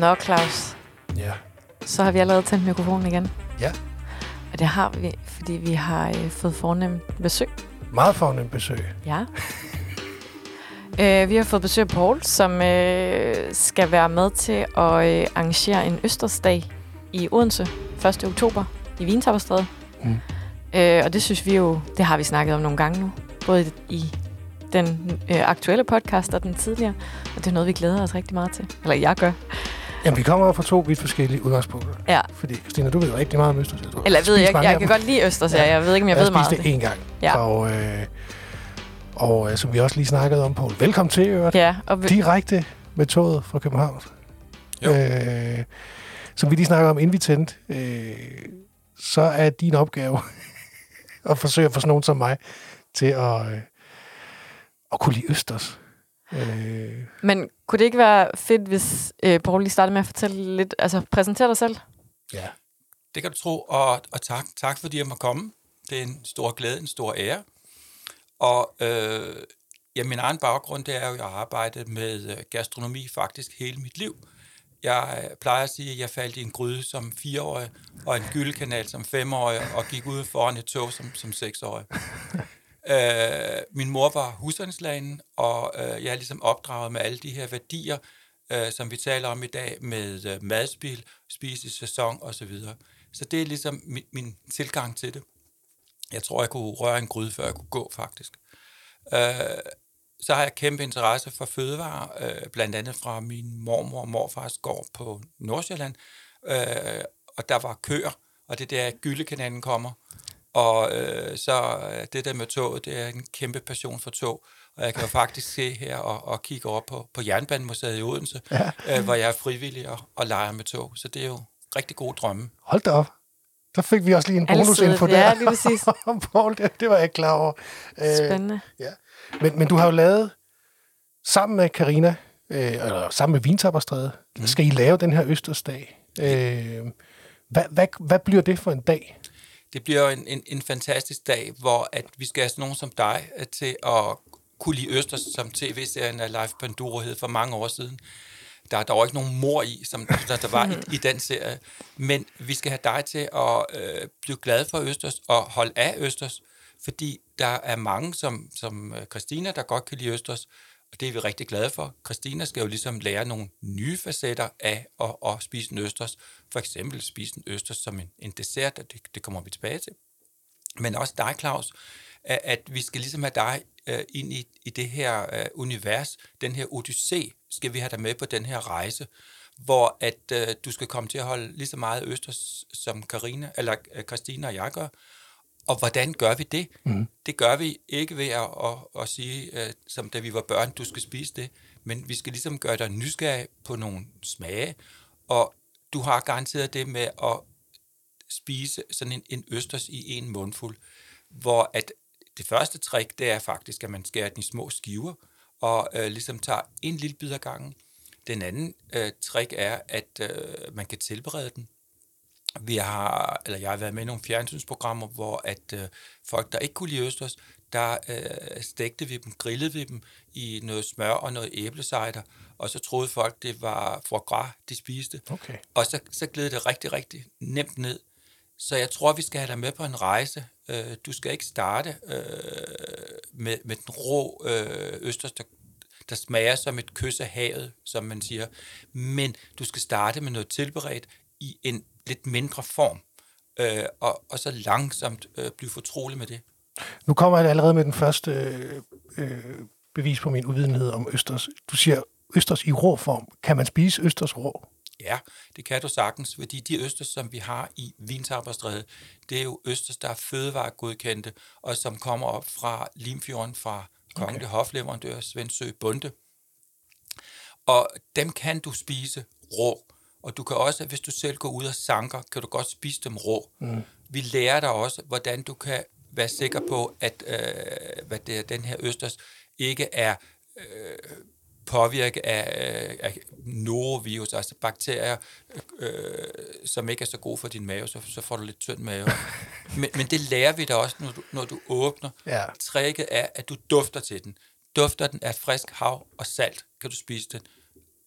Nå, Claus, Ja. så har vi allerede tændt mikrofonen igen. Ja. Og det har vi, fordi vi har øh, fået fornem besøg. Meget fornemt besøg. Ja. øh, vi har fået besøg af Paul, som øh, skal være med til at øh, arrangere en Østersdag i Odense 1. oktober i Vintapperstræde. Mm. Øh, og det synes vi jo, det har vi snakket om nogle gange nu. Både i den øh, aktuelle podcast og den tidligere. Og det er noget, vi glæder os rigtig meget til. Eller jeg gør. Jamen, vi kommer fra to vidt forskellige udgangspunkter. Ja. Fordi, Christina, du ved jo rigtig meget om Østers. Har Eller jeg ved jeg, jeg af kan godt lide Østers, ja. Jeg ved ikke, om jeg, Jeg ved meget har om spist det. én gang. Ja. Og, øh, og øh, som vi også lige snakkede om, Poul. Velkommen til, øvrigt. Ja, og vi, Direkte med toget fra København. Jo. Øh, som vi lige snakkede om, inden vi tændte, øh, så er din opgave at forsøge at få sådan nogen som mig til at, øh, at kunne lide Østers. Øh, men kunne det ikke være fedt, hvis øh, Paul lige startede med at fortælle lidt, altså præsentere dig selv? ja. Det kan du tro, og, og tak, tak fordi jeg må komme. Det er en stor glæde, en stor ære. Og øh, ja, min egen baggrund, det er jo, at jeg har arbejdet med øh, gastronomi faktisk hele mit liv. Jeg øh, plejer at sige, at jeg faldt i en gryde som fireårig, og en gyldekanal som femårig, og gik ud foran et tog som, som seksårig. Øh, min mor var husholdningslægen, og øh, jeg er ligesom opdraget med alle de her værdier, øh, som vi taler om i dag, med øh, madspil, spise i sæson osv. Så det er ligesom min, min tilgang til det. Jeg tror, jeg kunne røre en gryde, før jeg kunne gå, faktisk. Øh, så har jeg kæmpe interesse for fødevarer, øh, blandt andet fra min mormor og morfars gård på Nordsjælland. Øh, og der var køer, og det er der, gyldekanalen kommer. Og øh, så øh, det der med toget, det er en kæmpe passion for tog. Og jeg kan jo faktisk se her og, og kigge over på, på Jernbanemuseet i Odense, ja. øh, hvor jeg er frivillig og, og leger med tog. Så det er jo rigtig gode drømme. Hold da op. Der fik vi også lige en Altid, bonusinfo der. ja, lige præcis. Paul, det, det var jeg ikke klar over. Øh, Spændende. men, men du har jo lavet, sammen med Karina øh, eller sammen med Vintapperstræde, mm. skal I lave den her Østersdag. Øh, hvad, hvad, hvad bliver det for en dag? Det bliver en, en, en fantastisk dag, hvor at vi skal have sådan nogen som dig øh, til at kunne lide Østers, som tv-serien af Life Panduro hed for mange år siden. Der er dog ikke nogen mor i, som der, der var i, i den serie. Men vi skal have dig til at øh, blive glad for Østers og holde af Østers, fordi der er mange, som, som øh, Christina, der godt kan lide Østers, og det er vi rigtig glade for. Christina skal jo ligesom lære nogle nye facetter af at, at spise en østers. For eksempel spise en østers som en, en dessert, og det, det kommer vi tilbage til. Men også dig, Claus, at, at vi skal ligesom have dig øh, ind i, i det her øh, univers, den her odyssé, skal vi have dig med på den her rejse, hvor at øh, du skal komme til at holde lige så meget østers, som Karina, eller øh, Christina og jeg gør. Og hvordan gør vi det? Mm. Det gør vi ikke ved at, at, at sige, øh, som da vi var børn, du skal spise det, men vi skal ligesom gøre dig nysgerrig på nogle smage, og du har garanteret det med at spise sådan en, en østers i en mundfuld, hvor at det første trick, det er faktisk, at man skærer den i små skiver, og øh, ligesom tager en lille bid ad gangen. Den anden øh, trick er, at øh, man kan tilberede den. Vi har, eller jeg har været med i nogle fjernsynsprogrammer, hvor at øh, folk, der ikke kunne lide østers, der øh, stegte vi dem, grillede vi dem i noget smør og noget æblecider, og så troede folk, det var foie gras, de spiste. Okay. Og så, så gled det rigtig, rigtig nemt ned. Så jeg tror, vi skal have dig med på en rejse. Øh, du skal ikke starte øh, med, med den rå øh, østers, der, der smager som et kys af havet, som man siger. Men du skal starte med noget tilberedt i en lidt mindre form, øh, og, og så langsomt øh, blive fortrolig med det. Nu kommer jeg allerede med den første øh, øh, bevis på min uvidenhed om Østers. Du siger Østers i rå form. Kan man spise Østers rå? Ja, det kan du sagtens, fordi de østers, som vi har i Vintapperstræde, det er jo østers, der er fødevaregodkendte, og som kommer op fra Limfjorden fra kongelig okay. hofleverandør Svendsø Bunde. Og dem kan du spise rå. Og du kan også, hvis du selv går ud og sanker, kan du godt spise dem rå. Mm. Vi lærer dig også, hvordan du kan være sikker på, at øh, hvad det er, den her østers ikke er øh, påvirket af, øh, af norovirus, altså bakterier, øh, som ikke er så gode for din mave, så, så får du lidt tynd mave. men, men det lærer vi dig også, når du, når du åbner. Ja. Tricket er, at du dufter til den. Dufter den af frisk hav og salt, kan du spise den.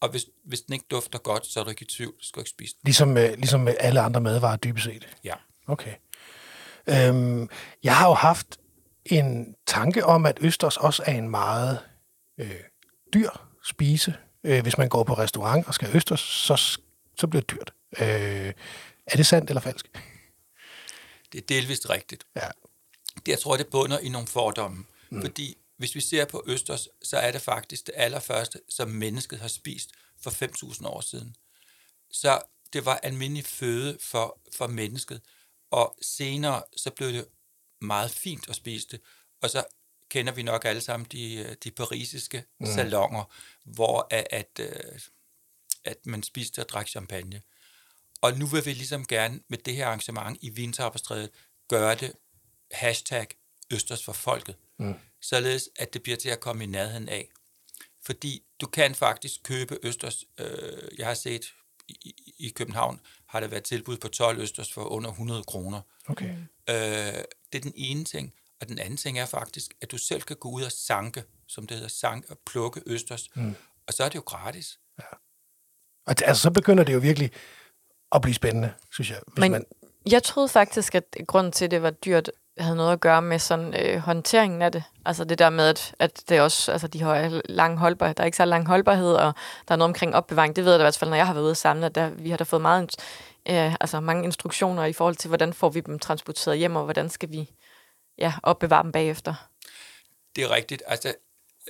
Og hvis, hvis den ikke dufter godt, så er du ikke i tvivl. Du skal ikke spise den. Ligesom, med, ligesom med alle andre madvarer, dybest set. Ja. Okay. Øhm, jeg har jo haft en tanke om, at østers også er en meget øh, dyr spise. Øh, hvis man går på restaurant og skal østers, så, så bliver det dyrt. Øh, er det sandt eller falsk? Det er delvist rigtigt. Ja. Det, jeg tror, det bunder i nogle fordomme. Mm. Fordi hvis vi ser på Østers, så er det faktisk det allerførste, som mennesket har spist for 5.000 år siden. Så det var almindelig føde for, for mennesket. Og senere, så blev det meget fint at spise det. Og så kender vi nok alle sammen de, de parisiske mm. salonger, hvor at, at, øh, at man spiste og drak champagne. Og nu vil vi ligesom gerne med det her arrangement i Vintapperstrædet gøre det hashtag Østers for folket, mm. Således at det bliver til at komme i nærheden af. Fordi du kan faktisk købe Østers, øh, jeg har set i, i København, har der været tilbud på 12 Østers for under 100 kroner. Okay. Øh, det er den ene ting. Og den anden ting er faktisk, at du selv kan gå ud og sanke, som det hedder, sanke og plukke Østers. Mm. Og så er det jo gratis. Ja. Og det, altså, så begynder det jo virkelig at blive spændende, synes jeg. Hvis Men man... jeg troede faktisk, at grunden til, at det var dyrt, havde noget at gøre med sådan øh, håndteringen af det. Altså det der med, at, at det også, altså de har lang holdbarhed, der er ikke så lang holdbarhed, og der er noget omkring opbevaring. Det ved jeg da i hvert fald, når jeg har været ude at samle, at der, vi har da fået meget, øh, altså mange instruktioner i forhold til, hvordan får vi dem transporteret hjem, og hvordan skal vi ja, opbevare dem bagefter. Det er rigtigt. Altså,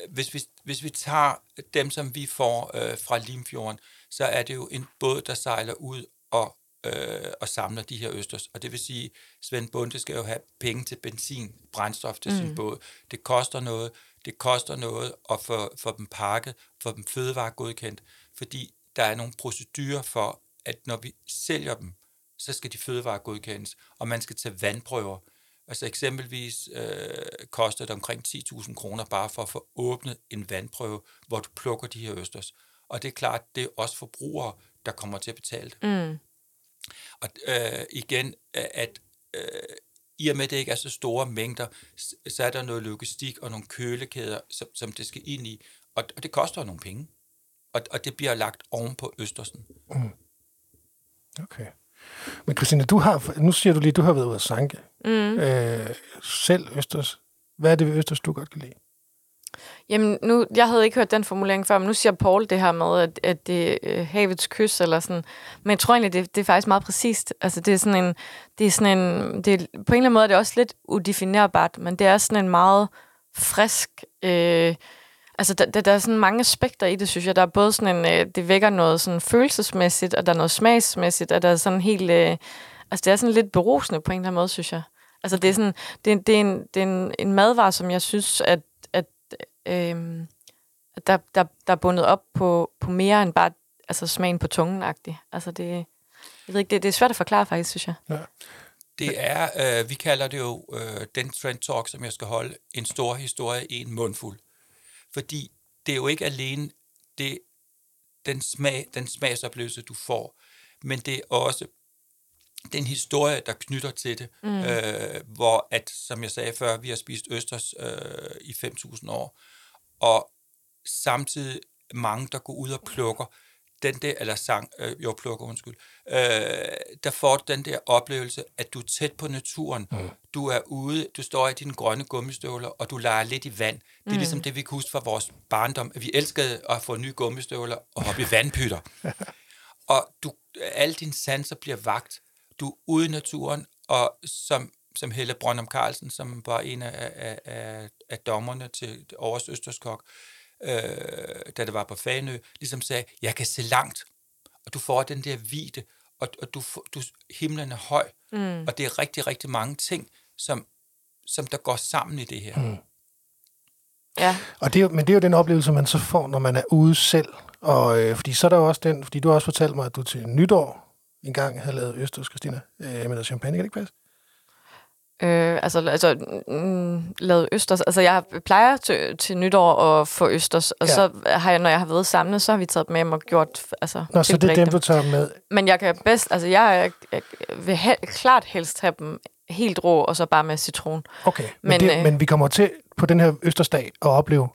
hvis vi, hvis vi tager dem, som vi får øh, fra Limfjorden, så er det jo en båd, der sejler ud og øh, og samler de her østers. Og det vil sige, Svend Bunde skal jo have penge til benzin, brændstof til mm. sin båd. Det koster noget. Det koster noget at få, få dem pakket, få dem fødevare godkendt, fordi der er nogle procedurer for, at når vi sælger dem, så skal de fødevare godkendes, og man skal tage vandprøver. Altså eksempelvis øh, koster det omkring 10.000 kroner bare for at få åbnet en vandprøve, hvor du plukker de her østers. Og det er klart, det er også forbrugere, der kommer til at betale det. Mm. Og øh, igen, at øh, i og med, at det ikke er så store mængder, så er der noget logistik og nogle kølekæder, som, som det skal ind i, og, og det koster nogle penge. Og, og det bliver lagt oven på Østersen. Mm. Okay. Men Christina, du har, nu siger du lige, at du har været ude at sanke. Mm. Øh, selv Østers. Hvad er det ved Østers, du godt kan lide? Jamen, nu, jeg havde ikke hørt den formulering før, men nu siger Paul det her med, at, at det er øh, havets kys, eller sådan. Men jeg tror egentlig, det, det er faktisk meget præcist. Altså, det er sådan en, det er sådan en, det er, på en eller anden måde er det også lidt udefinerbart, men det er sådan en meget frisk, øh, altså, der, der, der er sådan mange aspekter i det, synes jeg. Der er både sådan en, øh, det vækker noget sådan følelsesmæssigt, og der er noget smagsmæssigt, og der er sådan helt, øh, altså, det er sådan lidt berusende på en eller anden måde, synes jeg. Altså, det er sådan, det det er, en, det er en, en madvare, som jeg synes, at øh, der, der, der er bundet op på, på mere end bare altså, smagen på tungen -agtig. Altså det, jeg ved ikke, det, det er svært at forklare faktisk, synes jeg. Ja. Det er, øh, vi kalder det jo øh, den trend talk, som jeg skal holde, en stor historie i en mundfuld. Fordi det er jo ikke alene det, den, smag, den smagsoplevelse, du får, men det er også den historie, der knytter til det, mm. øh, hvor at, som jeg sagde før, vi har spist østers øh, i 5.000 år, og samtidig mange, der går ud og plukker den der, eller sang, øh, jo, plukker, undskyld, øh, der får den der oplevelse, at du er tæt på naturen. Mm. Du er ude, du står i dine grønne gummistøvler, og du leger lidt i vand. Det er mm. ligesom det, vi kan huske fra vores barndom, at vi elskede at få nye gummistøvler og hoppe i vandpytter. og du, alle dine sanser bliver vagt. Du er ude i naturen, og som som Helle Brøndum Carlsen, som var en af, af, af, af dommerne til Årets Østerskok, øh, da det var på Fanø, ligesom sagde, jeg kan se langt, og du får den der vide, og, og du, du, himlen er høj, mm. og det er rigtig, rigtig mange ting, som, som der går sammen i det her. Mm. Ja. Og det er, men det er jo den oplevelse, man så får, når man er ude selv. Og, øh, fordi så er der jo også den, fordi du har også fortalt mig, at du til nytår en gang havde lavet Østers, Christina, øh, med noget champagne, kan det ikke passe? Øh, altså, altså mm, lavet østers. Altså, jeg plejer til, til nytår at få østers, og ja. så har jeg, når jeg har været samlet, så har vi taget dem med og gjort... Altså, Nå, så det er dem, du tager med? Men jeg kan bedst... Altså, jeg, jeg vil he, klart helst have dem helt rå, og så bare med citron. Okay, men, men, det, øh, men vi kommer til på den her østersdag at opleve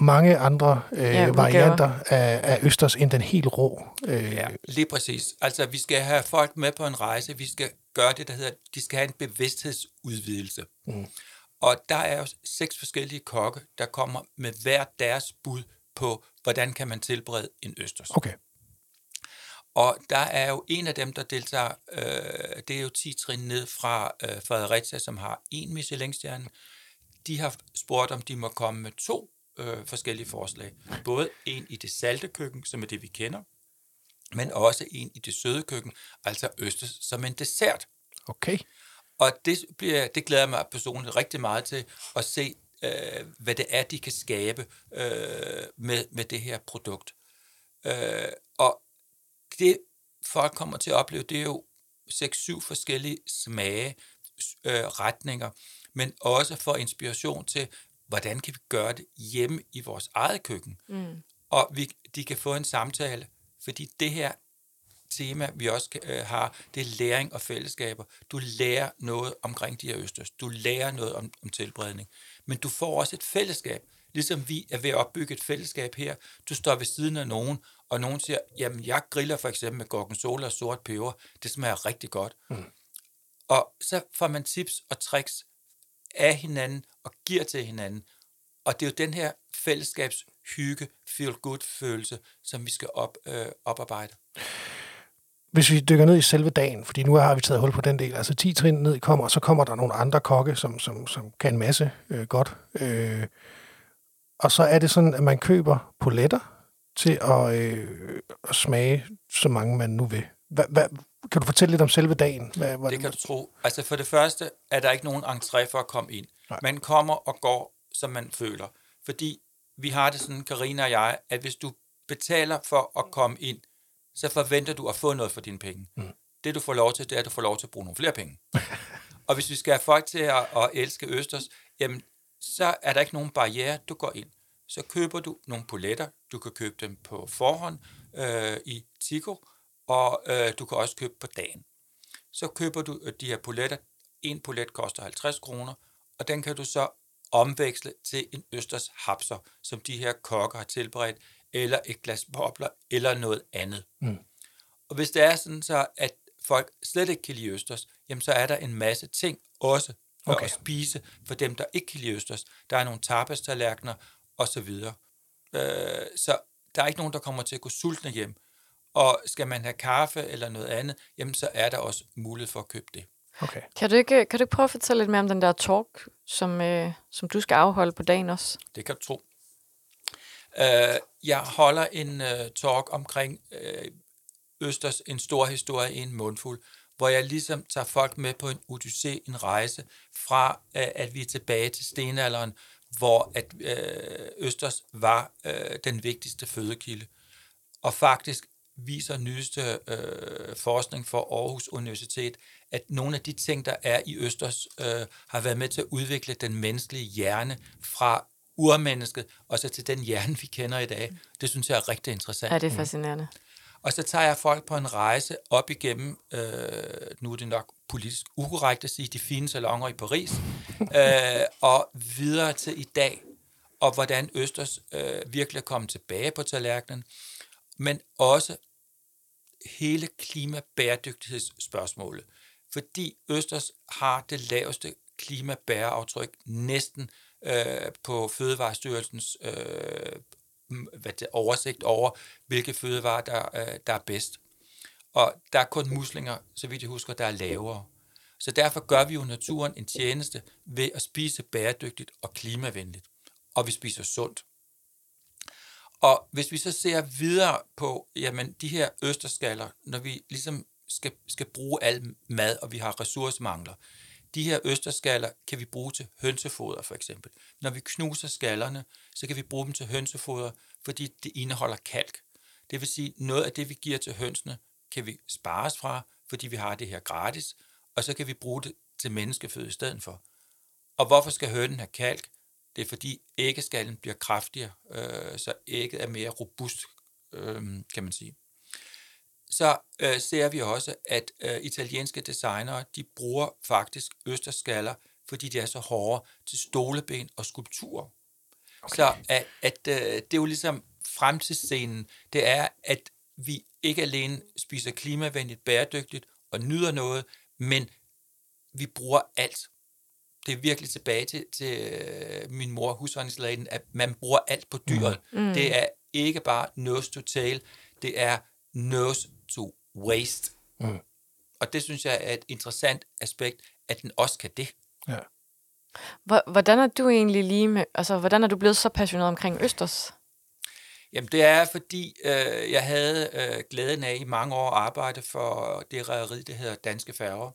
mange andre øh, Ja, varianter af, af østers end den helt rå. Øh, Ja, lige præcis. Altså, vi skal have folk med på en rejse. Vi skal gøre det, der hedder, de skal have en bevidsthedsudvidelse. Mm. Og der er jo seks forskellige kokke, der kommer med hver deres bud på, hvordan kan man tilberede en østers. Okay. Og der er jo en af dem, der deltager, øh, det er jo 10 trin ned fra øh, Fredericia, som har en Michelin-stjerne. De har spurgt, om de må komme med to øh, forskellige forslag. Både en i det salte køkken, som er det, vi kender, men også en i det søde køkken, altså østers som en dessert. Okay. Og det, bliver, det glæder jeg mig personligt rigtig meget til at se, øh, hvad det er, de kan skabe øh, med, med det her produkt. Øh, og det folk kommer til at opleve, det er jo 6-7 forskellige smage, øh, retninger, men også for inspiration til, hvordan kan vi gøre det hjemme i vores eget køkken. Mm. Og vi, de kan få en samtale, fordi det her tema, vi også øh, har, det er læring og fællesskaber. Du lærer noget omkring de her østers. Du lærer noget om, om tilberedning. Men du får også et fællesskab. Ligesom vi er ved at opbygge et fællesskab her. Du står ved siden af nogen, og nogen siger, jamen jeg griller for eksempel med gorgonzola og sort peber. Det smager rigtig godt. Mm. Og så får man tips og tricks af hinanden og giver til hinanden. Og det er jo den her fællesskabs hygge, feel good følelse, som vi skal op, øh, oparbejde. Hvis vi dykker ned i selve dagen, fordi nu har vi taget hul på den del, altså 10 trin ned kommer, og så kommer der nogle andre kokke, som, som, som kan en masse øh, godt. Øh, og så er det sådan, at man køber poletter til at, øh, at smage så mange man nu vil. Hva, hva, kan du fortælle lidt om selve dagen? Hvad, hvad, Det kan du tro. Altså for det første er der ikke nogen entré for at komme ind. Nej. Man kommer og går, som man føler. Fordi vi har det sådan, Karina og jeg, at hvis du betaler for at komme ind, så forventer du at få noget for dine penge. Mm. Det du får lov til, det er, at du får lov til at bruge nogle flere penge. og hvis vi skal have folk til at, at elske Østers, jamen, så er der ikke nogen barriere, du går ind. Så køber du nogle poletter, du kan købe dem på forhånd øh, i Tico, og øh, du kan også købe på dagen. Så køber du øh, de her poletter. En polet koster 50 kroner, og den kan du så omveksle til en østers hapser, som de her kokker har tilberedt, eller et glas bobler, eller noget andet. Mm. Og hvis det er sådan så, at folk slet ikke kan lide østers, jamen så er der en masse ting også for okay. at spise for dem, der ikke kan lide østers. Der er nogle tapastallerkener, og så videre. Øh, så der er ikke nogen, der kommer til at gå sultne hjem. Og skal man have kaffe eller noget andet, jamen så er der også mulighed for at købe det. Okay. Kan du, ikke, kan du ikke prøve at fortælle lidt mere om den der talk, som, øh, som du skal afholde på dagen også? Det kan du tro. Øh, jeg holder en øh, talk omkring øh, Østers En stor historie i en mundfuld, hvor jeg ligesom tager folk med på en odyssé, en rejse, fra øh, at vi er tilbage til stenalderen, hvor at øh, Østers var øh, den vigtigste fødekilde. Og faktisk viser nyeste øh, forskning fra Aarhus Universitet, at nogle af de ting, der er i Østers, øh, har været med til at udvikle den menneskelige hjerne fra urmennesket, og så til den hjerne, vi kender i dag. Det synes jeg er rigtig interessant. Ja, det er fascinerende. Og så tager jeg folk på en rejse op igennem, øh, nu er det nok politisk ukorrekt at sige, de fine salonger i Paris, øh, og videre til i dag, og hvordan Østers øh, virkelig er kommet tilbage på tallerkenen, men også hele klimabæredygtighedsspørgsmålet. Fordi Østers har det laveste klimabæreaftryk næsten øh, på Fødevarestyrelsens øh, hvad det, oversigt over, hvilke fødevarer, der, øh, der er bedst. Og der er kun muslinger, så vidt jeg husker, der er lavere. Så derfor gør vi jo naturen en tjeneste ved at spise bæredygtigt og klimavenligt. Og vi spiser sundt. Og hvis vi så ser videre på, jamen de her østerskaller, når vi ligesom skal, skal bruge al mad, og vi har ressourcemangler, de her østerskaller kan vi bruge til hønsefoder for eksempel. Når vi knuser skallerne, så kan vi bruge dem til hønsefoder, fordi det indeholder kalk. Det vil sige, noget af det, vi giver til hønsene, kan vi spares fra, fordi vi har det her gratis, og så kan vi bruge det til menneskeføde i stedet for. Og hvorfor skal hønen have kalk? Det er fordi æggeskallen bliver kraftigere, øh, så ægget er mere robust, øh, kan man sige. Så øh, ser vi også, at øh, italienske designere, de bruger faktisk østerskaller, fordi de er så hårde til stoleben og skulpturer. Okay. Så at, at øh, det er jo ligesom fremtidsscenen, det er, at vi ikke alene spiser klimavenligt, bæredygtigt og nyder noget, men vi bruger alt. Det er virkelig tilbage til, til øh, min mor, husholdningslægen, at man bruger alt på dyret. Mm. Det er ikke bare nose to tail, det er nose to waste. Mm. Og det synes jeg er et interessant aspekt, at den også kan det. Ja. Hvordan er du egentlig lige med, altså hvordan er du blevet så passioneret omkring Østers? Jamen det er, fordi øh, jeg havde øh, glæden af i mange år at arbejde for det rædderi, der hedder Danske Færger.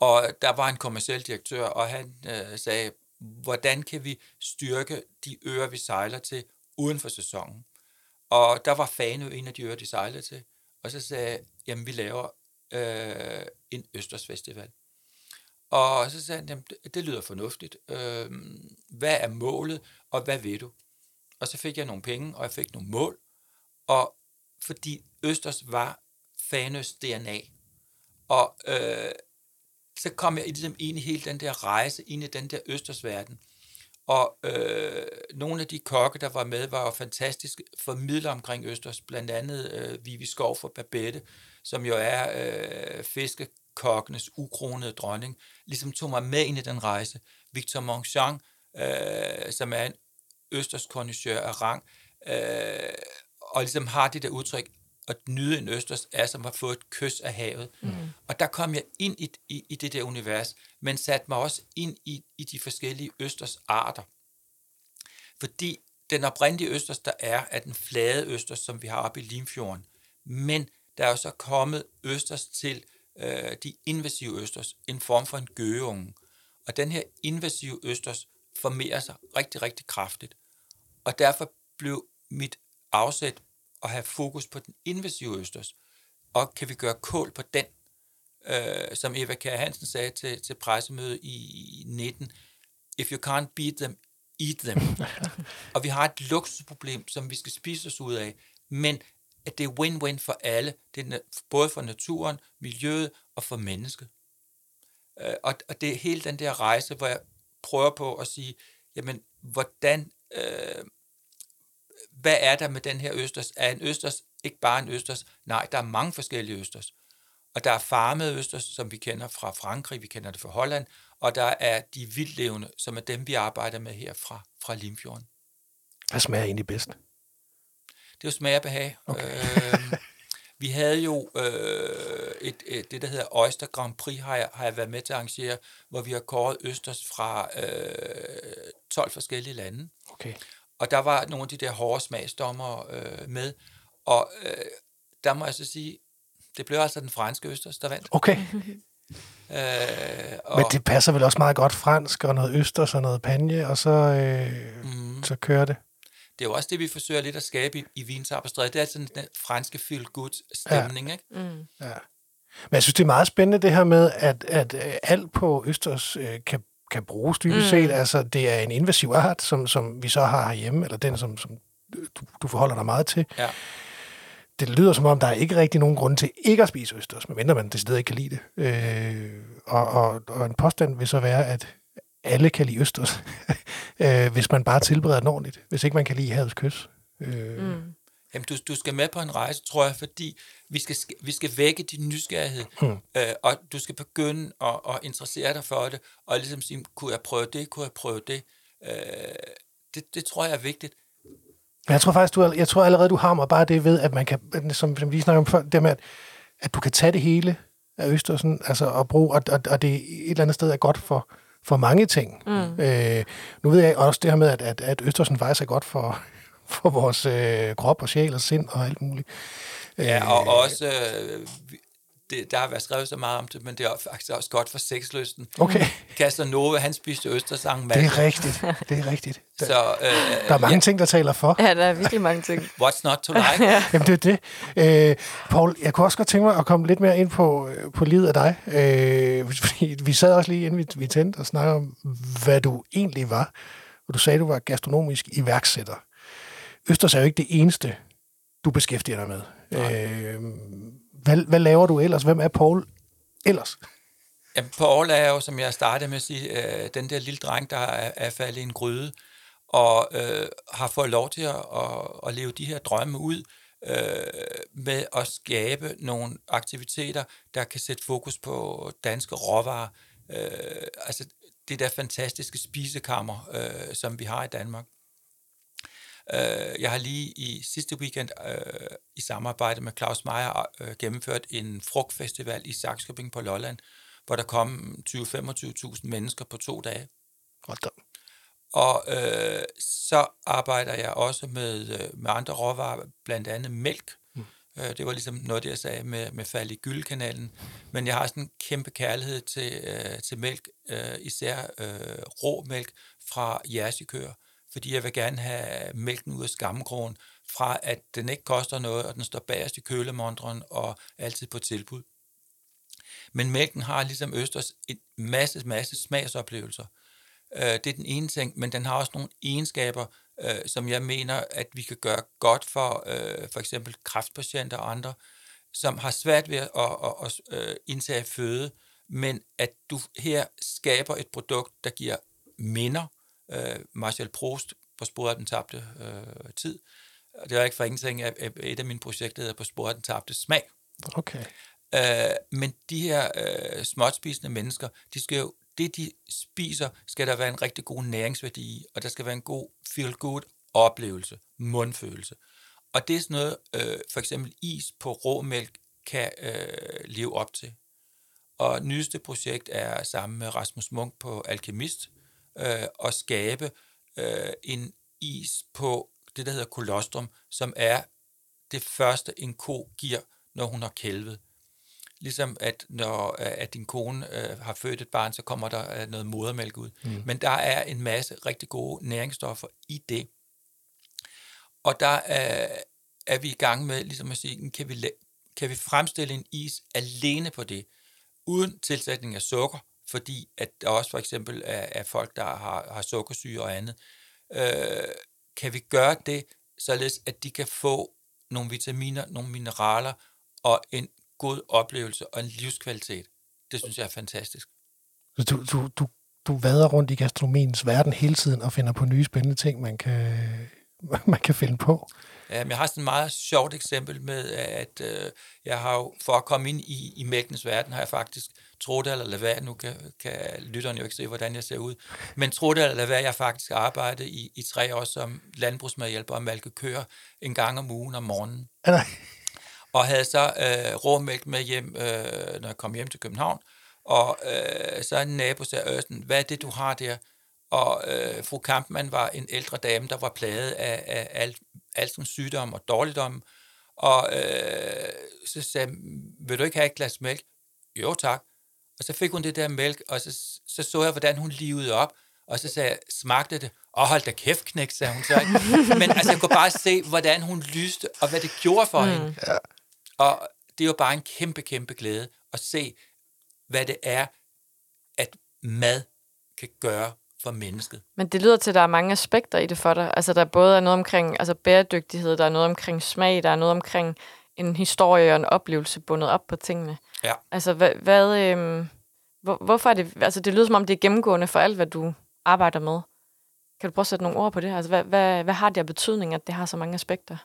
Og der var en kommersiel direktør, og han øh, sagde, hvordan kan vi styrke de øer, vi sejler til uden for sæsonen? Og der var Fanø en af de øer, de sejlede til. Og så sagde jeg, jamen vi laver øh, en Østersfestival. Og så sagde han, jamen, det, det lyder fornuftigt. Øh, hvad er målet, og hvad ved du? Og så fik jeg nogle penge, og jeg fik nogle mål. Og fordi Østers var Fanøs DNA. Og øh, så kom jeg ligesom ind i hele den der rejse, ind i den der Østersverden. Og øh, nogle af de kokke, der var med, var jo fantastiske formidler omkring Østers, blandt andet øh, Vivi Skov fra Babette, som jo er øh, fiskekokkenes ukronede dronning, ligesom tog mig med ind i den rejse. Victor Monchang, øh, som er en Østers af rang, øh, og ligesom har det der udtryk, at nyde en Østers er som at få et kys af havet. Mm. Og der kom jeg ind i, i, i det der univers, men satte mig også ind i, i de forskellige Østers arter. Fordi den oprindelige Østers, der er, er den flade Østers, som vi har oppe i Limfjorden. Men der er jo så kommet Østers til øh, de invasive Østers, en form for en gøgeunge. Og den her invasive Østers formerer sig rigtig, rigtig kraftigt. Og derfor blev mit afsæt at have fokus på den invasive østers, og kan vi gøre kål på den, øh, som Eva Kjær Hansen sagde til, til pressemødet i 19, if you can't beat them, eat them. og vi har et luksusproblem, som vi skal spise os ud af, men at det er win-win for alle, det er både for naturen, miljøet og for mennesket. Øh, og, og det er hele den der rejse, hvor jeg prøver på at sige, jamen, hvordan øh, hvad er der med den her østers? Er en østers ikke bare en østers? Nej, der er mange forskellige østers. Og der er farmede østers, som vi kender fra Frankrig, vi kender det fra Holland, og der er de vildlevende, som er dem, vi arbejder med her fra, fra Limfjorden. Hvad smager egentlig bedst? Det er jo smag og behag. Okay. øh, vi havde jo øh, et, et, det, der hedder Oyster Grand Prix, har jeg, har jeg været med til at arrangere, hvor vi har kåret østers fra øh, 12 forskellige lande. Okay. Og der var nogle af de der hårde smagsdommer øh, med, og øh, der må jeg så sige, det blev altså den franske østers, der vandt. Okay. Øh, og Men det passer vel også meget godt fransk, og noget østers og noget panje, og så, øh, mm. så kører det. Det er jo også det, vi forsøger lidt at skabe i, i Vinsarpestræde. Det er sådan den franske feel-good-stemning, ja. ikke? Mm. Ja. Men jeg synes, det er meget spændende det her med, at, at øh, alt på Østers øh, kan kan bruges dybest mm. set. Altså, det er en invasiv art, som, som vi så har herhjemme, eller den, som, som du, du forholder dig meget til. Ja. Det lyder som om, der er ikke rigtig nogen grund til ikke at spise østers, medmindre man decideret ikke kan lide det. Øh, og, og, og en påstand vil så være, at alle kan lide østers, øh, hvis man bare tilbereder den ordentligt. Hvis ikke man kan lide havets kys. Øh, mm. Jamen, du, du skal med på en rejse, tror jeg, fordi vi skal, vi skal vække din nysgerrighed, hmm. øh, og du skal begynde at, at interessere dig for det, og ligesom sige, kunne jeg prøve det, kunne jeg prøve det? Øh, det, det tror jeg er vigtigt. Jeg tror faktisk, du, jeg tror allerede, du har mig bare det ved, at man kan, som, som vi snakker om før, det med, at, at du kan tage det hele af Østersen, altså og bruge, og, og, og det et eller andet sted er godt for, for mange ting. Mm. Øh, nu ved jeg også det her med, at, at, at Østersen faktisk er godt for, for vores øh, krop og sjæl og sind og alt muligt. Ja, og øh, også, øh, det, der har været skrevet så meget om det, men det er faktisk også godt for sexlysten. Okay. Casanova, han spiste østersang med. Det er rigtigt, det er rigtigt. Der, så, øh, der er mange ja. ting, der taler for. Ja, der er virkelig mange ting. What's not to like? ja. Jamen, det er det. Øh, Paul, jeg kunne også godt tænke mig at komme lidt mere ind på, øh, på livet af dig. Øh, fordi vi sad også lige inden vi, vi tændte og snakkede om, hvad du egentlig var. Og du sagde, at du var gastronomisk iværksætter. Østers er jo ikke det eneste, du beskæftiger dig med. Øh, hvad, hvad laver du ellers? Hvem er Paul ellers? Ja, Paul er jo, som jeg startede med at sige, øh, den der lille dreng, der er, er faldet i en gryde. og øh, har fået lov til at, at, at leve de her drømme ud øh, med at skabe nogle aktiviteter, der kan sætte fokus på danske råvarer. Øh, altså det der fantastiske spisekammer, øh, som vi har i Danmark. Øh, jeg har lige i sidste weekend øh, i samarbejde med Claus Meier øh, gennemført en frugtfestival i Saxkøbing på Lolland, hvor der kom 20-25.000 mennesker på to dage. Godt da. Og øh, så arbejder jeg også med, øh, med andre råvarer, blandt andet mælk. Mm. Øh, det var ligesom noget, jeg sagde med, med fald i gyldekanalen. Men jeg har sådan en kæmpe kærlighed til, øh, til mælk, øh, især øh, rå mælk fra jersikøer. Fordi jeg vil gerne have mælken ud af skammekrogen, fra at den ikke koster noget, og den står bagerst i kølemondren og altid på tilbud. Men mælken har ligesom Østers en masse, masse smagsoplevelser. Øh, det er den ene ting, men den har også nogle egenskaber, øh, som jeg mener, at vi kan gøre godt for øh, for eksempel kræftpatienter og andre, som har svært ved at, at, at, at indtage føde, men at du her skaber et produkt, der giver minder. Øh, Marcel Proust på sporet af den tabte øh, tid. Det er ikke for ingenting, at et af mine projekter hedder på sporet af den tabte smag. Okay. Øh, men de her øh, småtspisende mennesker, de skal jo, det de spiser, skal der være en rigtig god næringsværdi i, og der skal være en god feel-good oplevelse, mundfølelse. Og det er sådan noget, øh, for eksempel is på råmælk kan øh, leve op til. Og nyeste projekt er sammen med Rasmus Munk på Alkemist, øh, at skabe øh, en is på det, der hedder kolostrum, som er det første, en ko giver, når hun har kælvet. Ligesom at når at din kone øh, har født et barn, så kommer der øh, noget modermælk ud. Mm. Men der er en masse rigtig gode næringsstoffer i det. Og der er, er vi i gang med ligesom at sige, kan vi, kan vi fremstille en is alene på det, uden tilsætning af sukker, fordi at der også for eksempel er, er folk, der har, har sukkersyge og andet. Øh, kan vi gøre det, således at de kan få nogle vitaminer, nogle mineraler og en god oplevelse og en livskvalitet. Det synes jeg er fantastisk. Så du, du, du, du vader rundt i gastronomiens verden hele tiden og finder på nye spændende ting, man kan, man kan finde på. Ja, men jeg har sådan et meget sjovt eksempel med, at øh, jeg har jo, for at komme ind i, i mælkens verden, har jeg faktisk, tro det eller lade være, nu kan, kan lytterne jo ikke se, hvordan jeg ser ud, men tro det eller lade være, jeg har faktisk arbejdet i, i tre år som landbrugsmedhjælper og malkekører en gang om ugen om morgenen. Nej og havde så øh, råmælk med hjem, øh, når jeg kom hjem til København. Og øh, så en nabo sagde, Østen, hvad er det, du har der? Og øh, fru Kampmann var en ældre dame, der var plaget af, af alt, sådan sygdom og dårligdom. Og øh, så sagde vil du ikke have et glas mælk? Jo, tak. Og så fik hun det der mælk, og så, så så jeg, hvordan hun livede op. Og så sagde jeg, smagte det? Og hold da kæft, knæk, sagde hun så. Men altså, jeg kunne bare se, hvordan hun lyste, og hvad det gjorde for mm. hende. Ja. Og det er jo bare en kæmpe, kæmpe glæde at se, hvad det er, at mad kan gøre for mennesket. Men det lyder til, at der er mange aspekter i det for dig. Altså, der både er noget omkring altså, bæredygtighed, der er noget omkring smag, der er noget omkring en historie og en oplevelse bundet op på tingene. Ja. Altså, hvad, hvad øhm, hvor, hvorfor er det... Altså, det lyder som om, det er gennemgående for alt, hvad du arbejder med. Kan du prøve at sætte nogle ord på det? Altså, hvad, hvad, hvad har det af betydning, at det har så mange aspekter?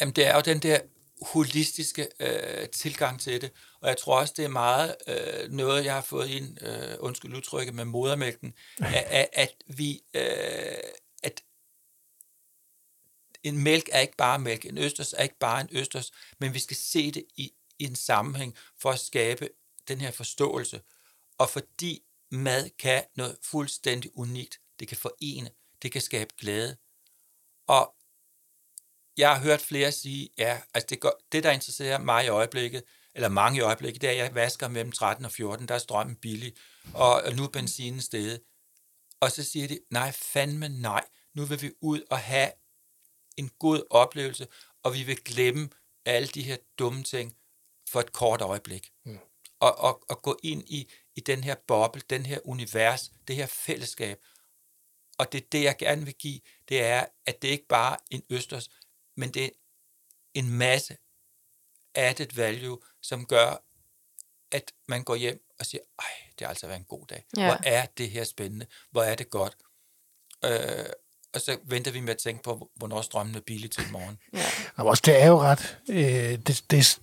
Jamen, det er jo den der holistiske øh, tilgang til det. Og jeg tror også, det er meget øh, noget, jeg har fået ind, øh, undskyld udtrykket, med modermælken, at, at vi, øh, at en mælk er ikke bare mælk, en østers er ikke bare en østers, men vi skal se det i, i en sammenhæng for at skabe den her forståelse. Og fordi mad kan noget fuldstændig unikt, det kan forene, det kan skabe glæde. Og jeg har hørt flere sige, ja, altså det, går, det der interesserer mig i øjeblikket, eller mange i øjeblikket, det er, at jeg vasker mellem 13 og 14, der er strømmen billig, og, og nu er benzinen stedet. Og så siger de, nej, fandme nej, nu vil vi ud og have en god oplevelse, og vi vil glemme alle de her dumme ting for et kort øjeblik. Mm. Og, og, og gå ind i, i den her boble, den her univers, det her fællesskab. Og det, det jeg gerne vil give, det er, at det ikke bare er en østers, men det er en masse added value, som gør, at man går hjem og siger, ej, det har altså været en god dag. Ja. Hvor er det her spændende? Hvor er det godt? øh, og så venter vi med at tænke på, hvornår strømmen er billig til i morgen. Ja. Og også, det er jo ret... Øh, det, det,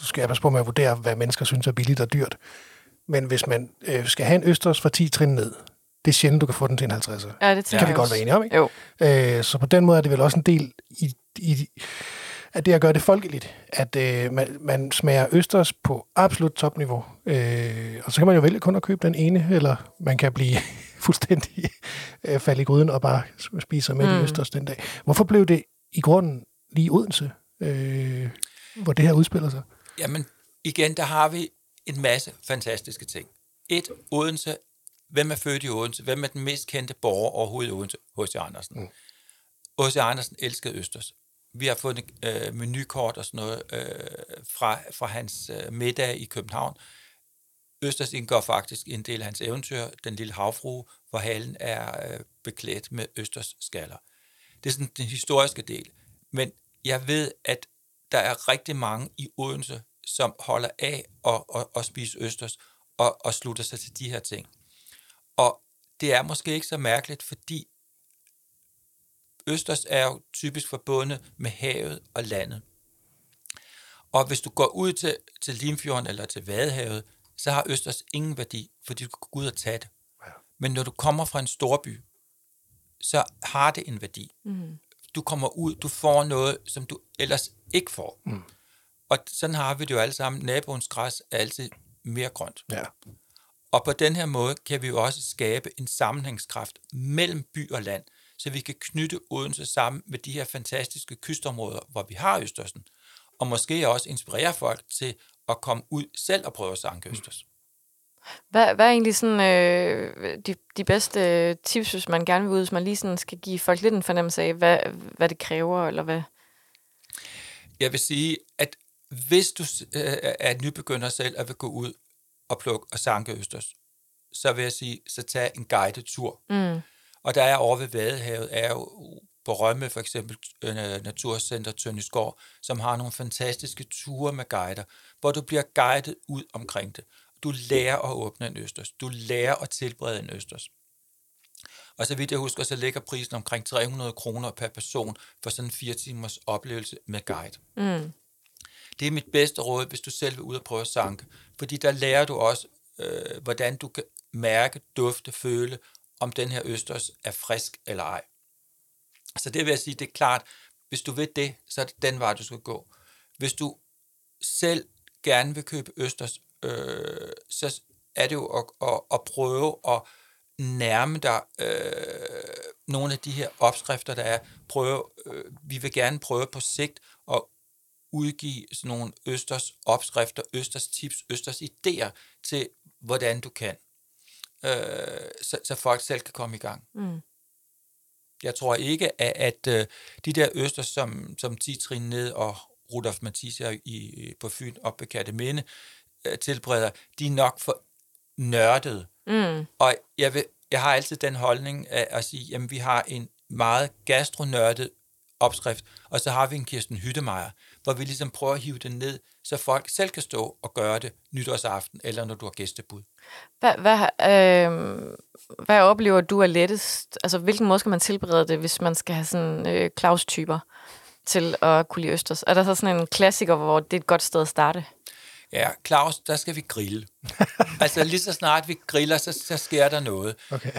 du skal passe på med at vurdere, hvad mennesker synes er billigt og dyrt. Men hvis man øh, skal have en østers for 10 trin ned, det er sjældent, du kan få den til en 50'er. Ja, det Det kan vi godt være enige om, ikke? Jo. Øh, så på den måde er det vel også en del i, i at det at gøre det folkeligt, at øh, man, man smager østers på absolut topniveau. Øh, og så kan man jo vælge kun at købe den ene, eller man kan blive fuldstændig øh, falde i gryden og bare spise sig med mm. Mm. i østers den dag. Hvorfor blev det i grunden lige Odense, øh, hvor det her udspiller sig? Jamen, igen, der har vi en masse fantastiske ting. Et, Odense. Hvem er født i Odense? Hvem er den mest kendte borger overhovedet i Odense? H.C. Andersen. H.C. Andersen elskede Østers. Vi har fået øh, menukort og sådan noget øh, fra, fra hans øh, middag i København. Østers indgår faktisk en del af hans eventyr, Den lille havfrue, hvor halen er øh, beklædt med Østers skaller. Det er sådan den historiske del. Men jeg ved, at der er rigtig mange i Odense, som holder af at, at, at spise Østers og, og slutter sig til de her ting. Og det er måske ikke så mærkeligt, fordi Østers er jo typisk forbundet med havet og landet. Og hvis du går ud til, til Limfjorden eller til Vadehavet, så har Østers ingen værdi, fordi du kan gå ud og tage det. Men når du kommer fra en storby, så har det en værdi. Mm. Du kommer ud, du får noget, som du ellers ikke får. Mm. Og sådan har vi det jo alle sammen. Naboens græs er altid mere grønt. Ja. Og på den her måde kan vi jo også skabe en sammenhængskraft mellem by og land, så vi kan knytte Odense sammen med de her fantastiske kystområder, hvor vi har Østersen, og måske også inspirere folk til at komme ud selv og prøve at sanke Østers. Hvad, hvad er egentlig sådan, øh, de, de bedste tips, hvis man gerne vil ud, hvis man lige sådan skal give folk lidt en fornemmelse af, hvad, hvad det kræver, eller hvad? Jeg vil sige, at hvis du øh, er nybegynder selv og vil gå ud og plukke og sanke Østers, så vil jeg sige, så tag en guided tur. Mm. Og der er over ved Vadehavet, er jo på Rømme for eksempel øh, Naturcenter Tøndesgård, som har nogle fantastiske ture med guider, hvor du bliver guidet ud omkring det. Du lærer at åbne en østers. Du lærer at tilberede en østers. Og så vidt jeg husker, så ligger prisen omkring 300 kroner per person for sådan en fire timers oplevelse med guide. Mm. Det er mit bedste råd, hvis du selv vil ud og prøve at sanke. Fordi der lærer du også, øh, hvordan du kan mærke, dufte, føle, om den her østers er frisk eller ej. Så det vil jeg sige, det er klart, hvis du ved det, så er det den vej, du skal gå. Hvis du selv gerne vil købe østers, øh, så er det jo at, at, at prøve at nærme dig øh, nogle af de her opskrifter, der er. Prøve, øh, vi vil gerne prøve på sigt udgive sådan nogle østers opskrifter, østers tips, østers idéer til, hvordan du kan. Øh, så, så folk selv kan komme i gang. Mm. Jeg tror ikke, at, at øh, de der østers, som, som 10 trin ned og Rudolf Mathis her i, på Fyn op ved Katteminde øh, tilbereder, de er nok for nørdede. Mm. Og jeg, vil, jeg har altid den holdning af at sige, jamen vi har en meget gastronørdet opskrift, og så har vi en Kirsten Hyttemeier, hvor vi ligesom prøver at hive det ned, så folk selv kan stå og gøre det nytårsaften, eller når du har gæstebud. Hvad, hvad, øh, hvad oplever du er lettest? Altså, hvilken måde skal man tilberede det, hvis man skal have sådan øh, Claus-typer til at kunne lide østers? Er der så sådan en klassiker, hvor det er et godt sted at starte? Ja, Claus, der skal vi grille. altså lige så snart vi griller, så, så sker der noget. Okay.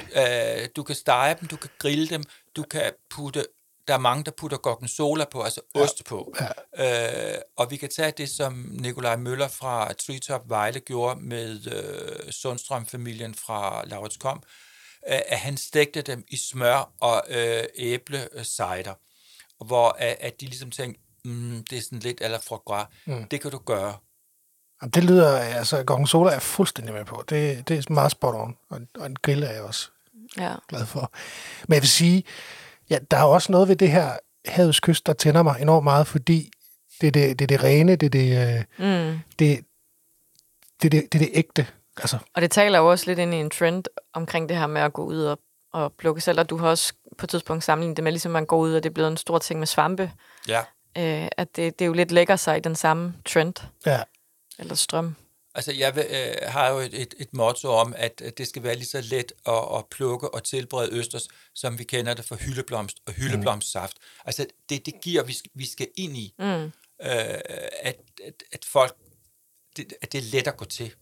Øh, du kan stege dem, du kan grille dem, du kan putte, der er mange, der putter gorgonzola på, altså ja. ost på. Ja. Øh, og vi kan tage det, som Nikolaj Møller fra Treetop Vejle gjorde med øh, Sundstrøm-familien fra Lauritskom, øh, at han stegte dem i smør og øh, æblecider, hvor at, at de ligesom tænkte, mm, det er sådan lidt eller gras. Mm. Det kan du gøre. Jamen, det lyder, altså, gorgonzola er jeg fuldstændig med på. Det, det er meget spot on, og, en- og en grill er jeg også Ja. glad for. Men jeg vil sige, ja, der er også noget ved det her havets kyst, der tænder mig enormt meget, fordi det er det, det, er det rene, det er det, øh, Mm. det, det, er det, det er det ægte. Altså, Og det taler jo også lidt ind i en trend omkring det her med at gå ud og, og plukke selv, og du har også på et tidspunkt sammenlignet det med, ligesom man går ud, og det er blevet en stor ting med svampe, Ja. øh, at det, det jo lidt lægger sig i den samme trend, ja. eller strøm. Altså, jeg øh, har jo et, et, et motto om, at det skal være lige så let at, at plukke og tilberede østers, som vi kender det for hyldeblomst og hyldeblomstsaft. Mm. Altså, det, det giver, vi vi skal ind i, mm. øh, at, at, at folk, det, at det er let at gå til.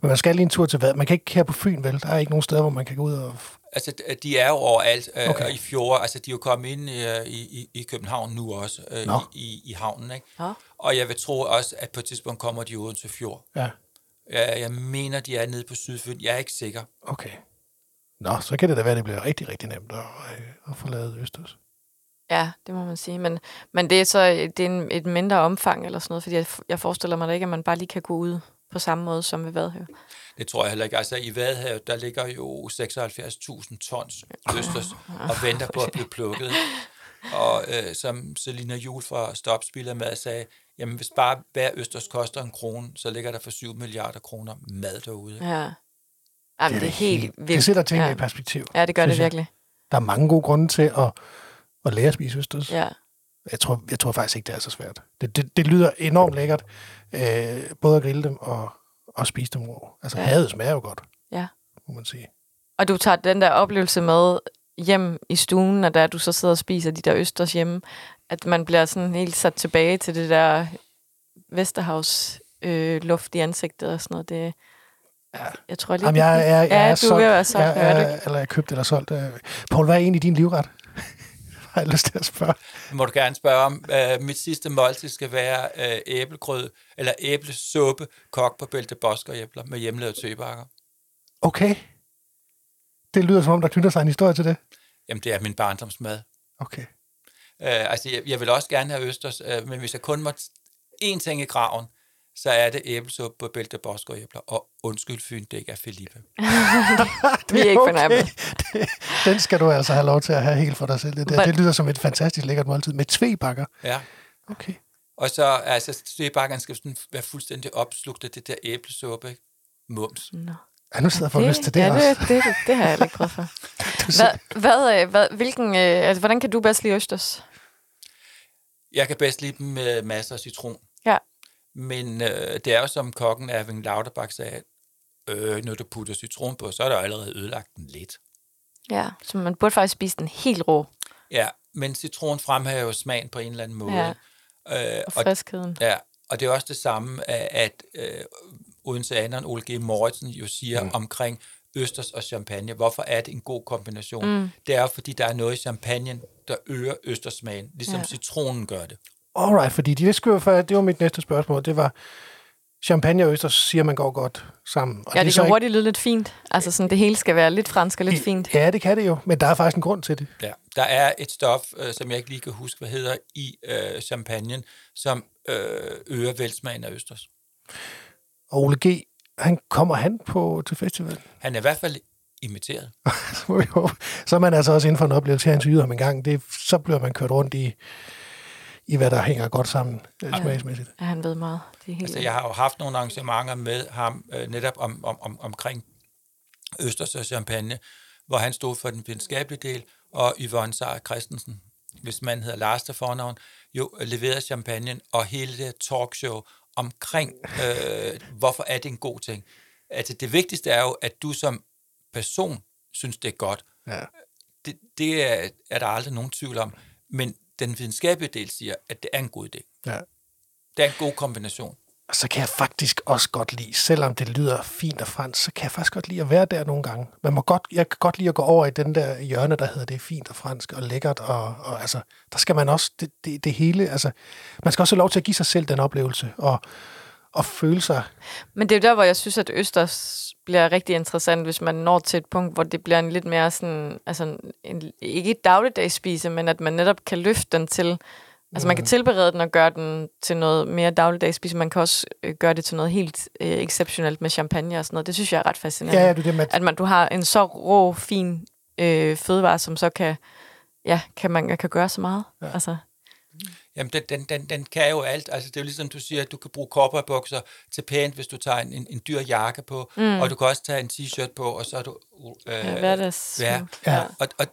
Men man skal lige en tur til hvad? Man kan ikke her på Fyn, vel? Der er ikke nogen steder, hvor man kan gå ud og... Altså, de er jo overalt øh, okay. i fjorde. Altså, de er jo kommet ind øh, i, i, København nu også, øh, i, i, i havnen, ikke? Ja. Og jeg vil tro også, at på et tidspunkt kommer de uden til fjord. Ja. Ja, jeg mener, de er nede på Sydfyn. Jeg er ikke sikker. Okay. Nå, så kan det da være, at det bliver rigtig, rigtig nemt at, øh, at få lavet Østers. Ja, det må man sige. Men, men det er så det er en, et mindre omfang eller sådan noget, fordi jeg, jeg forestiller mig da ikke, at man bare lige kan gå ud på samme måde som ved Vadehav. Det tror jeg heller ikke. Altså i Vadehav, der ligger jo 76.000 tons østers og venter på at blive plukket. Og øh, som Selina Jul fra Stopspiller med sagde, jamen hvis bare hver østers koster en krone, så ligger der for 7 milliarder kroner mad derude. Ja. Jamen, det, er det er helt vildt. Det sætter tingene ja. i perspektiv. Ja, det gør det virkelig. Jeg. Der er mange gode grunde til at, at lære at spise østers. Ja. Jeg tror, jeg tror faktisk ikke, det er så svært. Det, det, det lyder enormt lækkert, øh, både at grille dem og, og spise dem rå. Altså, ja. havet smager jo godt, ja. må man sige. Og du tager den der oplevelse med hjem i stuen, og der du så sidder og spiser de der østers hjemme, at man bliver sådan helt sat tilbage til det der Vesterhavs øh, luft i ansigtet og sådan noget. Det, ja. Jeg tror lige, Jamen, jeg, jeg, jeg, jeg er, du solgt, vil være solgt, jeg, jeg, eller jeg købt eller solgt. Paul, hvad er egentlig din livret? har jeg lyst til at spørge. Må du gerne spørge om. Uh, mit sidste måltid skal være uh, æblegrød, eller æblesuppe, kok på bælte æbler med hjemmelavede tøbakker. Okay. Det lyder som om, der knytter sig en historie til det. Jamen, det er min barndomsmad. Okay. Uh, altså, jeg, jeg vil også gerne have østers, uh, men hvis jeg kun må én ting i graven, så er det æblesuppe på bælte æbler. Og undskyld, Fyn, det ikke er Felipe. Vi er ikke okay. fornærmet. Den skal du altså have lov til at have helt for dig selv. Det, der. det lyder som et fantastisk lækkert måltid med tvebakker. Ja. Okay. Og så, altså, tvebakkerne skal sådan være fuldstændig opslugt af det der æblesuppe, ikke? Mums. Nå. Ja, nu sidder jeg for lyst til det ja, også. Det, det, det har jeg ikke prøvet for. hvad, hvad, øh, hvad, hvilken, øh, altså, hvordan kan du bedst lide østers? Jeg kan bedst lide dem med masser af citron. Ja. Men øh, det er jo som kokken Erving Lauterbach sagde, øh, når du putter citron på, så er der allerede ødelagt den lidt. Ja, så man burde faktisk spise den helt rå. Ja, men citron fremhæver jo smagen på en eller anden måde. Ja, øh, og friskheden. Og, ja, og det er også det samme, at øh, Odenseaneren Ole G. Moritzen jo siger mm. omkring østers og champagne. Hvorfor er det en god kombination? Mm. Det er fordi, der er noget i champagne, der øger østersmagen, ligesom ja. citronen gør det. Alright, fordi det, skulle for, det var mit næste spørgsmål. Det var, champagne og østers siger, man går godt sammen. Og ja, det, det kan ikke... hurtigt lyde lidt fint. Altså sådan, det hele skal være lidt fransk og lidt fint. Ja, det kan det jo, men der er faktisk en grund til det. Ja, der er et stof, øh, som jeg ikke lige kan huske, hvad hedder, i øh, champagne, som øh, øger velsmagen af østers. Og Ole G., han kommer han på til festival? Han er i hvert fald imiteret. så er man altså også inden for en oplevelse, han interviewet ham en gang. Det, så bliver man kørt rundt i i hvad der hænger godt sammen øh, ja. smagsmæssigt. Ja, han ved meget. Det er helt altså, jeg har jo haft nogle arrangementer med ham øh, netop om, om, om, omkring Østers og Champagne, hvor han stod for den videnskabelige del, og Yvonne Seier Christensen, hvis man hedder Lars til fornavn, jo leverede champagne og hele det talkshow omkring, øh, hvorfor er det en god ting. Altså det vigtigste er jo, at du som person synes, det er godt. Ja. Det, det er, er der aldrig nogen tvivl om. Men den videnskabelige del siger, at det er en god idé. Ja. Det er en god kombination. Og så kan jeg faktisk også godt lide, selvom det lyder fint og fransk, så kan jeg faktisk godt lide at være der nogle gange. Man må godt, jeg kan godt lide at gå over i den der hjørne, der hedder det er fint og fransk og lækkert. Og, og altså, der skal man også, det, det, det hele, altså, man skal også have lov til at give sig selv den oplevelse og, og føle sig. Men det er jo der, hvor jeg synes, at Østers bliver rigtig interessant, hvis man når til et punkt, hvor det bliver en lidt mere sådan, altså en, ikke et dagligdagsspise, men at man netop kan løfte den til, altså man kan tilberede den og gøre den til noget mere dagligdagsspise, man kan også øh, gøre det til noget helt øh, exceptionelt med champagne og sådan noget. Det synes jeg er ret fascinerende. Ja, ja, det det med... At man, du har en så rå, fin øh, fødevare, som så kan, ja, kan man kan gøre så meget. Ja. Altså, Jamen, den, den, den, den kan jo alt. Altså, det er jo ligesom, du siger, at du kan bruge kopperbukser til pænt, hvis du tager en, en, en dyr jakke på, mm. og du kan også tage en t-shirt på, og så er du... Øh, ja, hverdags. Ja. ja. Og, og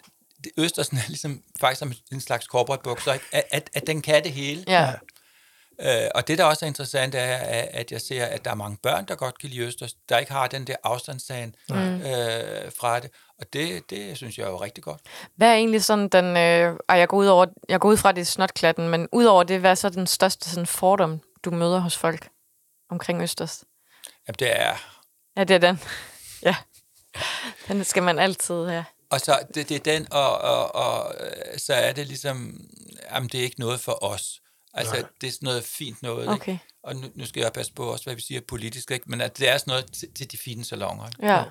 Østersen er ligesom faktisk som en slags korporatbukser, at, at, at den kan det hele. Ja. Øh, og det, der også er interessant, er, at jeg ser, at der er mange børn, der godt kan lide østers, der ikke har den der afstandstagen mm. øh, fra det. Og det, det synes jeg er jo rigtig godt. Hvad er egentlig sådan den... Øh, jeg går ud, over, jeg går ud fra, det snotklatten, men udover det, hvad er så den største sådan, fordom, du møder hos folk omkring østers? Jamen, det er... Ja, det er den. ja. Den skal man altid have. Og så det, det er den, og, og, og så er det ligesom, jamen det er ikke noget for os. Altså, Nej. det er sådan noget fint noget. Okay. Ikke? Og nu, nu skal jeg passe på også, hvad vi siger politisk, ikke? men at det er sådan noget til, til de fine salonger. Ikke? Ja.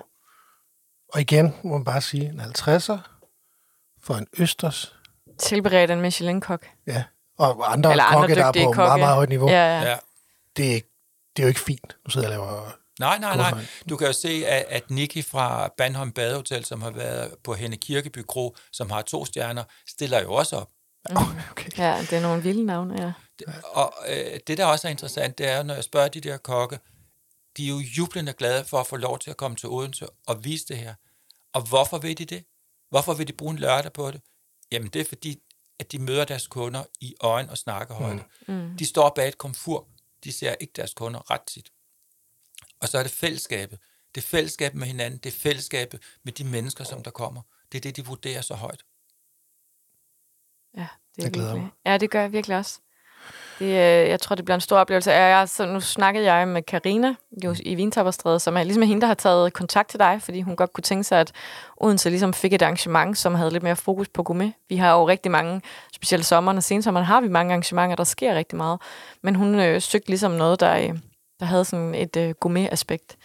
Og igen må man bare sige, en 50'er for en østers. Tilberedt en Michelin-kok. Ja, og andre Eller kokke, der er på kokke. meget, meget højt niveau. Ja, ja. Ja. Det, er, det er jo ikke fint. Nu sidder jeg og laver... Nej, nej, nej. Du kan jo se, at, at Nicky fra Bandholm Badehotel, som har været på Henne Kirkeby Kro, som har to stjerner, stiller jo også op. Okay. Ja, det er nogle vilde navne, ja. Det- Og øh, det, der også er interessant, det er, når jeg spørger de der kokke, de er jo jublende glade for at få lov til at komme til Odense og vise det her. Og hvorfor vil de det? Hvorfor vil de bruge en lørdag på det? Jamen, det er fordi, at de møder deres kunder i øjen og snakkehøjde. Mm. De står bag et komfur. De ser ikke deres kunder ret tit. Og så er det fællesskabet. Det er fællesskabet med hinanden. Det er fællesskabet med de mennesker, som der kommer. Det er det, de vurderer så højt. Ja, det er Jeg glæder virkelig. mig. Ja, det gør jeg virkelig også. Det, øh, jeg tror, det bliver en stor oplevelse. Jeg, så nu snakkede jeg med Karina jo i Vintapperstræde, som er ligesom hende, der har taget kontakt til dig, fordi hun godt kunne tænke sig, at Odense ligesom fik et arrangement, som havde lidt mere fokus på gourmet. Vi har jo rigtig mange, specielt sommeren og sensommeren, har vi mange arrangementer, der sker rigtig meget. Men hun øh, søgte ligesom noget, der, øh, der havde sådan et øh, gourmet-aspekt.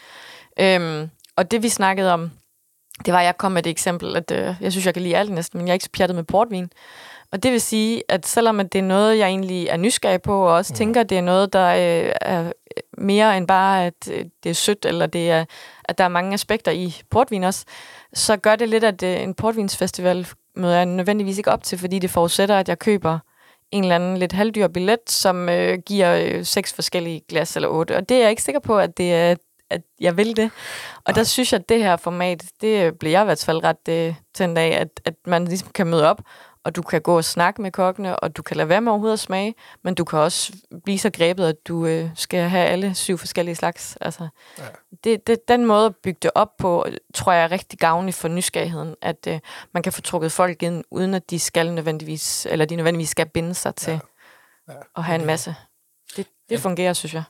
Øhm, og det vi snakkede om, det var, at jeg kom med et eksempel, at øh, jeg synes, jeg kan lide alt næsten, men jeg er ikke så pjattet med portvin. Og det vil sige, at selvom at det er noget, jeg egentlig er nysgerrig på, og også mm. tænker, at det er noget, der øh, er mere end bare, at øh, det er sødt, eller det er, at der er mange aspekter i portvin også, så gør det lidt, at øh, en portvinsfestival møder jeg nødvendigvis ikke op til, fordi det forudsætter, at jeg køber en eller anden lidt halvdyr billet, som øh, giver øh, seks forskellige glas eller otte. Og det er jeg ikke sikker på, at det er at jeg vil det. Og der synes jeg, at det her format, det bliver jeg i hvert fald ret øh, tændt af, at, at man ligesom kan møde op, og du kan gå og snakke med kokkene, og du kan lade være med overhovedet at smage, men du kan også blive så grebet, at du øh, skal have alle syv forskellige slags. Altså, ja. det, det, den måde at bygge det op på, tror jeg er rigtig gavnlig for nysgerrigheden, at øh, man kan få trukket folk ind, uden at de skal nødvendigvis, eller de nødvendigvis skal binde sig til ja. Ja. at have en masse. Det, det fungerer, synes jeg.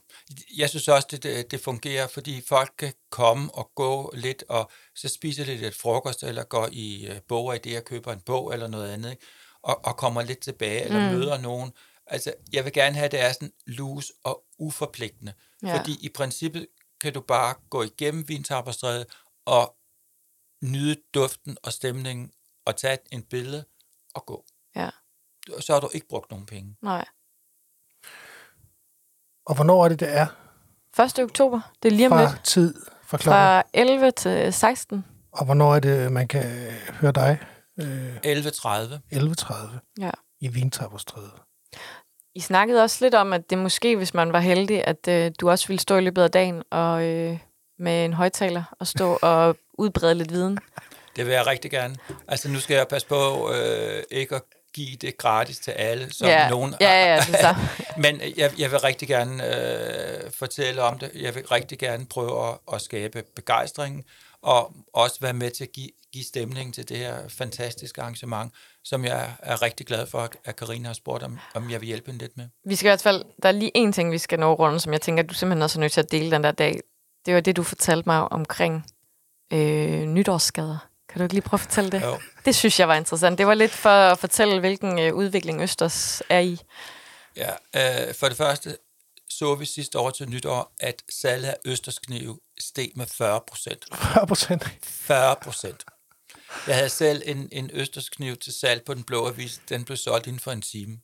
Jeg synes også, det, det, fungerer, fordi folk kan komme og gå lidt, og så spiser lidt frokost, eller går i uh, bog og idéer, køber en bog eller noget andet, ikke? Og, og kommer lidt tilbage, eller Mm. møder nogen. Altså, jeg vil gerne have, at det er sådan loose og uforpligtende. Ja. Fordi i princippet kan du bare gå igennem Vintapperstræde og nyde duften og stemningen, og tage en billede og gå. Ja. Så har du ikke brugt nogen penge. Nej. Og hvornår er det, det er? 1. oktober, det er lige om Fra lidt. tid, fra klokken. Fra 11 til 16. Og hvornår er det, man kan høre dig? Øh, 11.30. 11.30 Ja. i Vintapperstræde. I snakkede også lidt om, at det måske, hvis man var heldig, at øh, du også ville stå i løbet af dagen og øh, med en højtaler og stå og udbrede lidt viden. Det vil jeg rigtig gerne. Altså, nu skal jeg passe på øh, ikke at give det gratis til alle, som ja. nogen ja, ja, det er så. Men jeg, jeg vil rigtig gerne øh, fortælle om det. Jeg vil rigtig gerne prøve at, at skabe begejstring, og også være med til at give, give stemning til det her fantastiske arrangement, som jeg er rigtig glad for, at Karina har spurgt, om, om jeg vil hjælpe hende lidt med. Vi skal i hvert fald, der er lige en ting, vi skal nå rundt, som jeg tænker, at du simpelthen også er nødt til at dele den der dag. Det var det, du fortalte mig omkring øh, nytårsskader. Kan du ikke lige prøve at fortælle det? Jo. Det synes jeg var interessant. Det var lidt for at fortælle, hvilken øh, udvikling Østers er i. Ja, øh, for det første så vi sidste år til nytår, at salget af Østersknive steg med 40 procent. 40 procent. 40 procent. Jeg havde selv en, en Østerskniv til salg på den blå avis. Den blev solgt inden for en time.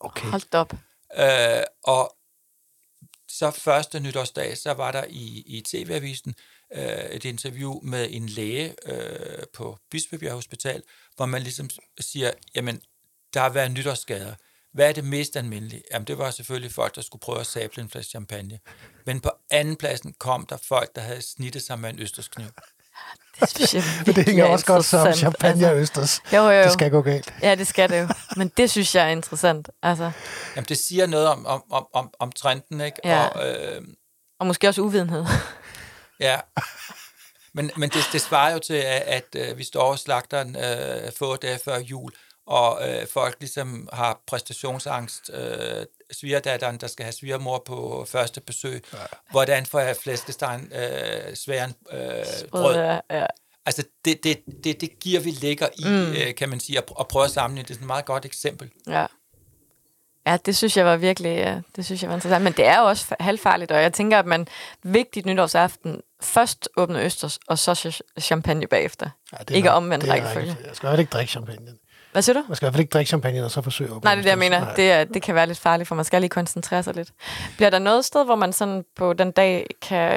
Okay. Hold op. Øh, og så første nytårsdag, så var der i, i TV-avisen øh, et interview med en læge øh, på Bispebjerg Hospital, hvor man ligesom siger, jamen, der har været nytårsskader. Hvad er det mest almindelige? Jamen, det var selvfølgelig folk, der skulle prøve at sable en flaske champagne. Men på anden pladsen kom der folk, der havde snittet sig med en østerskniv. Det synes jeg Men det hænger er også godt interessant, Champagne og Altså. østers. Jo, jo, jo. Det skal gå galt. Ja, det skal det jo. Men det synes jeg er interessant. Altså, Jamen, det siger noget om, om, om, om, om trenden, ikke? Ja. Og, øh, og måske også uvidenhed. Ja. Men, men det, det svarer jo til, at, at øh, vi står og slagter en, øh, få dage før jul, og øh, folk ligesom har præstationsangst. Øh, svigerdatteren, der skal have svigermor på første besøg. Ja. Hvordan får jeg flæskestegen, øh, sværen, øh, brød? Ja, ja. Altså, det, det, det, det giver vi ligger i, mm. øh, kan man sige, at, at prøve at sammenligne. Det er sådan et meget godt eksempel. Ja. Ja, det synes jeg var virkelig, ja, det synes jeg var interessant. Men det er jo også fa- halvfarligt, og jeg tænker, at man vigtigt nytårsaften først åbner østers, og så ch- champagne bagefter. Ja, det Ikke nok- omvendt det er rækkefølge. Jeg skal jo ikke drikke champagne. Hvad siger du? Man skal i hvert fald ikke drikke champagne, og så forsøge at åbne Nej, det er det, jeg mener. Nej. Det, er, det kan være lidt farligt, for man skal lige koncentrere sig lidt. Bliver der noget sted, hvor man sådan på den dag kan...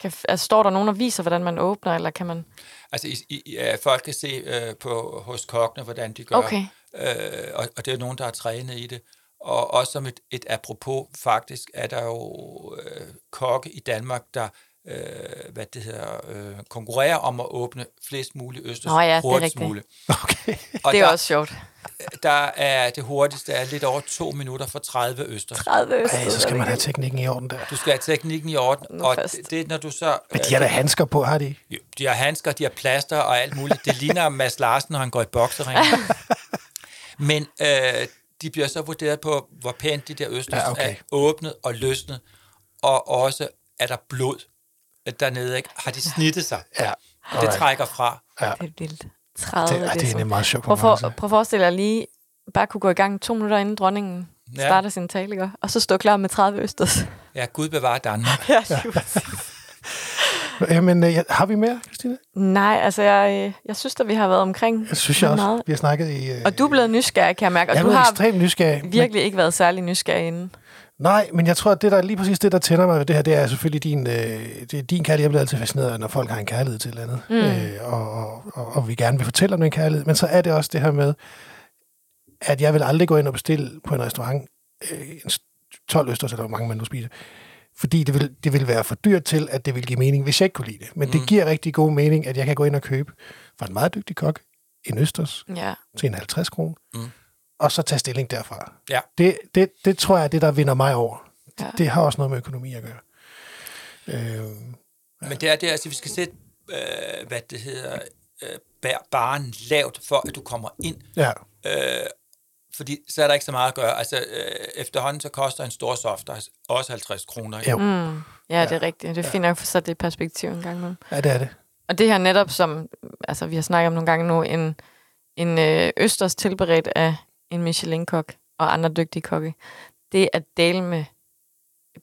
kan altså, står der nogen og viser, hvordan man åbner, eller kan man... Altså, i, i, ja, folk kan se øh, på, hos kokkene, hvordan de gør. Okay. Øh, og, og det er nogen, der har trænet i det. Og også som et, et apropos, faktisk er der jo øh, kokke i Danmark, der øh, hvad det hedder, øh, konkurrerer om at åbne flest mulige østers Nå ja, det er hurtigst muligt. Okay. Og Det er der, også sjovt. der er det hurtigste er lidt over to minutter for 30 østers. 30 østers. Ej, så skal man have teknikken i orden der. Du skal have teknikken i orden, Nu og først. det, det når du så... Men de har da handsker på, har de? Jo, De har handsker, de har plaster og alt muligt. Det ligner Mads Larsen, når han går i boksering. Men øh, de bliver så vurderet på, hvor pænt de der østers Ja, okay. er åbnet og løsnet. Og også, er der blod dernede, ikke? Har de snittet sig? Ja. Og det trækker fra. Ja. Det er vildt. 30 Det, ej, det er en meget sjov Prøv, for, prøv at forestille dig lige, bare kunne gå i gang to minutter inden dronningen Ja. starter sin tale, ikke? og så stå klar med 30 østers. Ja, Gud bevarer Danmark. ja, ja. Jamen, øh, har vi mere, Christine? Nej, altså jeg, øh, jeg synes at vi har været omkring Jeg synes jeg også, meget. vi har snakket i... Øh, Og du er blevet nysgerrig, kan jeg mærke, og jeg er du blevet har ekstremt nysgerrig. men- virkelig ikke været særlig nysgerrig inden. Nej, men jeg tror, at det der lige præcis det, der tænder mig ved det her, det er selvfølgelig din, øh, det din kærlighed. Jeg bliver altid fascineret, når folk har en kærlighed til et eller andet, mm. øh, og, og, og, og vi gerne vil fortælle om den kærlighed. Men så er det også det her med, at jeg vil aldrig gå ind og bestille på en restaurant øh, en s- 12 østers, eller hvor mange man nu spiser, fordi det vil, det vil være for dyrt til, at det vil give mening, hvis jeg ikke kunne lide det. Men mm. det giver rigtig god mening, at jeg kan gå ind og købe fra en meget dygtig kok en østers Ja. til en 50 kroner, Mm. Og så tage stilling derfra. Ja. Det, det, det tror jeg er det, der vinder mig over. Ja. Ja. Det har også noget med økonomi at gøre. Øh, Men det er det, altså vi skal sætte, øh, hvad det hedder, øh, bær- baren lavt, for at du kommer ind. ja, Øh, fordi så er der ikke så meget at gøre. Altså øh, efterhånden så koster en stor soft også 50 kroner. Jo. Mm. Ja, det er rigtigt. Det er fint nok for så det perspektiv en gang imellem. ja, det er det. Og det her netop, som altså, vi har snakket om nogle gange nu, en, en øh, østers tilberedt af en Michelin-kok og andre dygtige kokke, det er dele med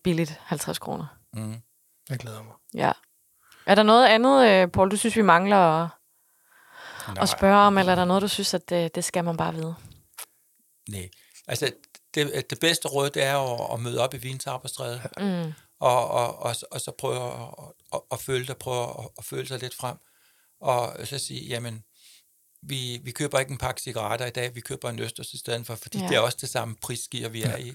billigt 50 kroner. Mm. Jeg glæder mig. Ja. Er der noget andet, øh, Paul, du synes, vi mangler at, at spørge om, eller er der noget, du synes, at det, det skal man bare vide? Nej. Altså, det, det bedste råd, det er at, at møde op i Vinsarbejdsstræde, Mm. og, og, og, og så prøve at, at, at føle dig, prøve at, at føle sig lidt frem, og så sige, jamen, vi, vi køber ikke en pakke cigaretter i dag, vi køber en østers i stedet for, fordi Ja. ja. det er også det samme prisskier, vi er i.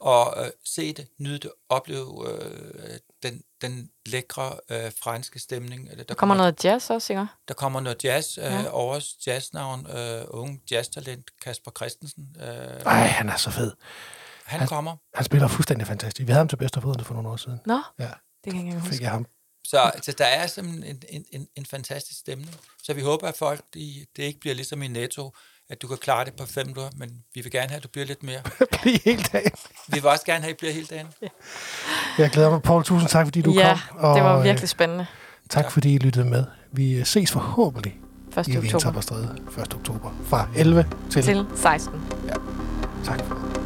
Og øh, se det, nyde det, opleve øh, den, den lækre øh, franske stemning. Der Der kommer noget jazz også, ikke? Der kommer noget jazz, øh, Ja. ja. årets jazznavn, øh, unge jazztalent Kasper Christensen. Øh, Ej, han er så fed. han kommer. Han spiller fuldstændig fantastisk. Vi havde ham til bedst for nogle år siden. Nå, Ja, det kan jeg ikke engang fik huske. jeg ham. Så, så der er simpelthen en, en, en, en fantastisk stemning. Så vi håber, at folk, de, det ikke bliver ligesom i Netto, at du kan klare det på fem minutter, men vi vil gerne have, at du bliver lidt mere. Bliv helt af. Vi vil også gerne have, at I bliver hele dagen. Jeg glæder mig. Paul, tusind tak, fordi du ja, kom. det var øh, virkelig spændende. Tak, fordi I lyttede med. Vi øh, ses forhåbentlig 1. i oktober Vientapperstræde 1. oktober fra 11 til... til 16. Tak for